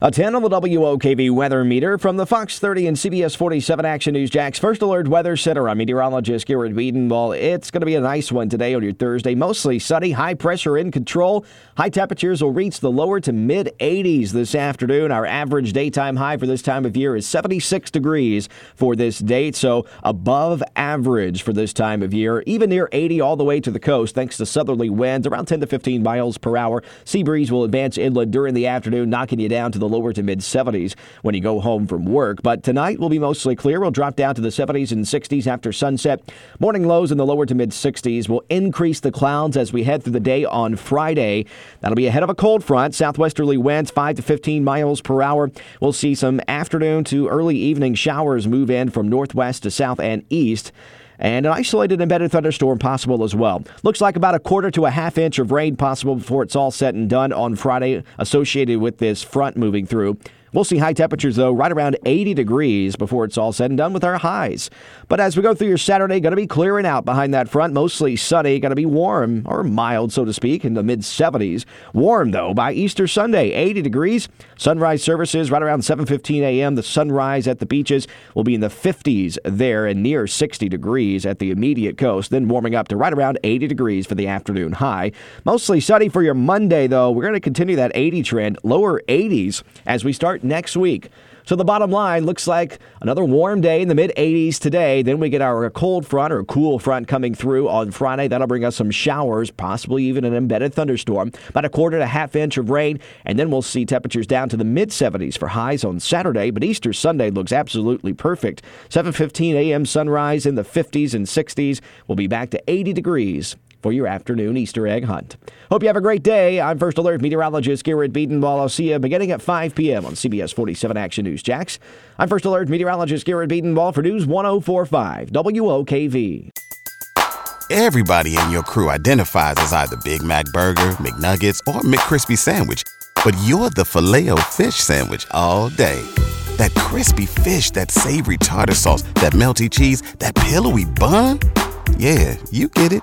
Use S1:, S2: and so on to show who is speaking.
S1: A 10 on the WOKV weather meter from the Fox 30 and CBS 47 Action News Jax First Alert Weather Center. I'm meteorologist Garrett Bedenbaugh. It's going to be a nice one today on your Thursday. Mostly sunny, high pressure in control. High temperatures will reach the lower to mid 80s this afternoon. Our average daytime high for this time of year is 76 degrees for this date, so above average for this time of year. Even near 80 all the way to the coast, thanks to southerly winds around 10 to 15 miles per hour. Sea breeze will advance inland during the afternoon, knocking you down to the lower to mid 70s when you go home from work. But tonight will be mostly clear. We'll drop down to the 70s and 60s after sunset. Morning lows in the lower to mid 60s will increase the clouds as we head through the day on Friday. That'll be ahead of a cold front. Southwesterly winds 5 to 15 miles per hour. We'll see some afternoon to early evening showers move in from northwest to south and east and an isolated embedded thunderstorm possible as well. Looks like about a quarter to a half inch of rain possible before it's all said and done on Friday, associated with this front moving through. We'll see high temperatures, though, right around 80 degrees before it's all said and done with our highs. But as we go through your Saturday, going to be clearing out behind that front, mostly sunny, going to be warm or mild, so to speak, in the mid 70s. Warm, though, by Easter Sunday, 80 degrees. Sunrise services right around 7:15 a.m. The sunrise at the beaches will be in the 50s there and near 60 degrees at the immediate coast, then warming up to right around 80 degrees for the afternoon high. Mostly sunny for your Monday, though. We're going to continue that 80 trend, lower 80s as we start next week. So the bottom line looks like another warm day in the mid 80s today. Then we get our cold front or cool front coming through on Friday. That'll bring us some showers, possibly even an embedded thunderstorm, about a quarter to a half inch of rain, and then we'll see temperatures down to the mid 70s for highs on Saturday. But Easter Sunday looks absolutely perfect. 7:15 a.m. sunrise in the 50s and 60s. We'll be back to 80 degrees for your afternoon Easter egg hunt. Hope you have a great day. I'm First Alert meteorologist Garrett Bedenbaugh. I'll see you beginning at 5 p.m. on CBS 47 Action News Jax. I'm First Alert meteorologist Garrett Bedenbaugh for News 1045 WOKV.
S2: Everybody in your crew identifies as either Big Mac Burger, McNuggets, or McCrispy Sandwich. But you're the filet fish Sandwich all day. That crispy fish, that savory tartar sauce, that melty cheese, that pillowy bun. Yeah, you get it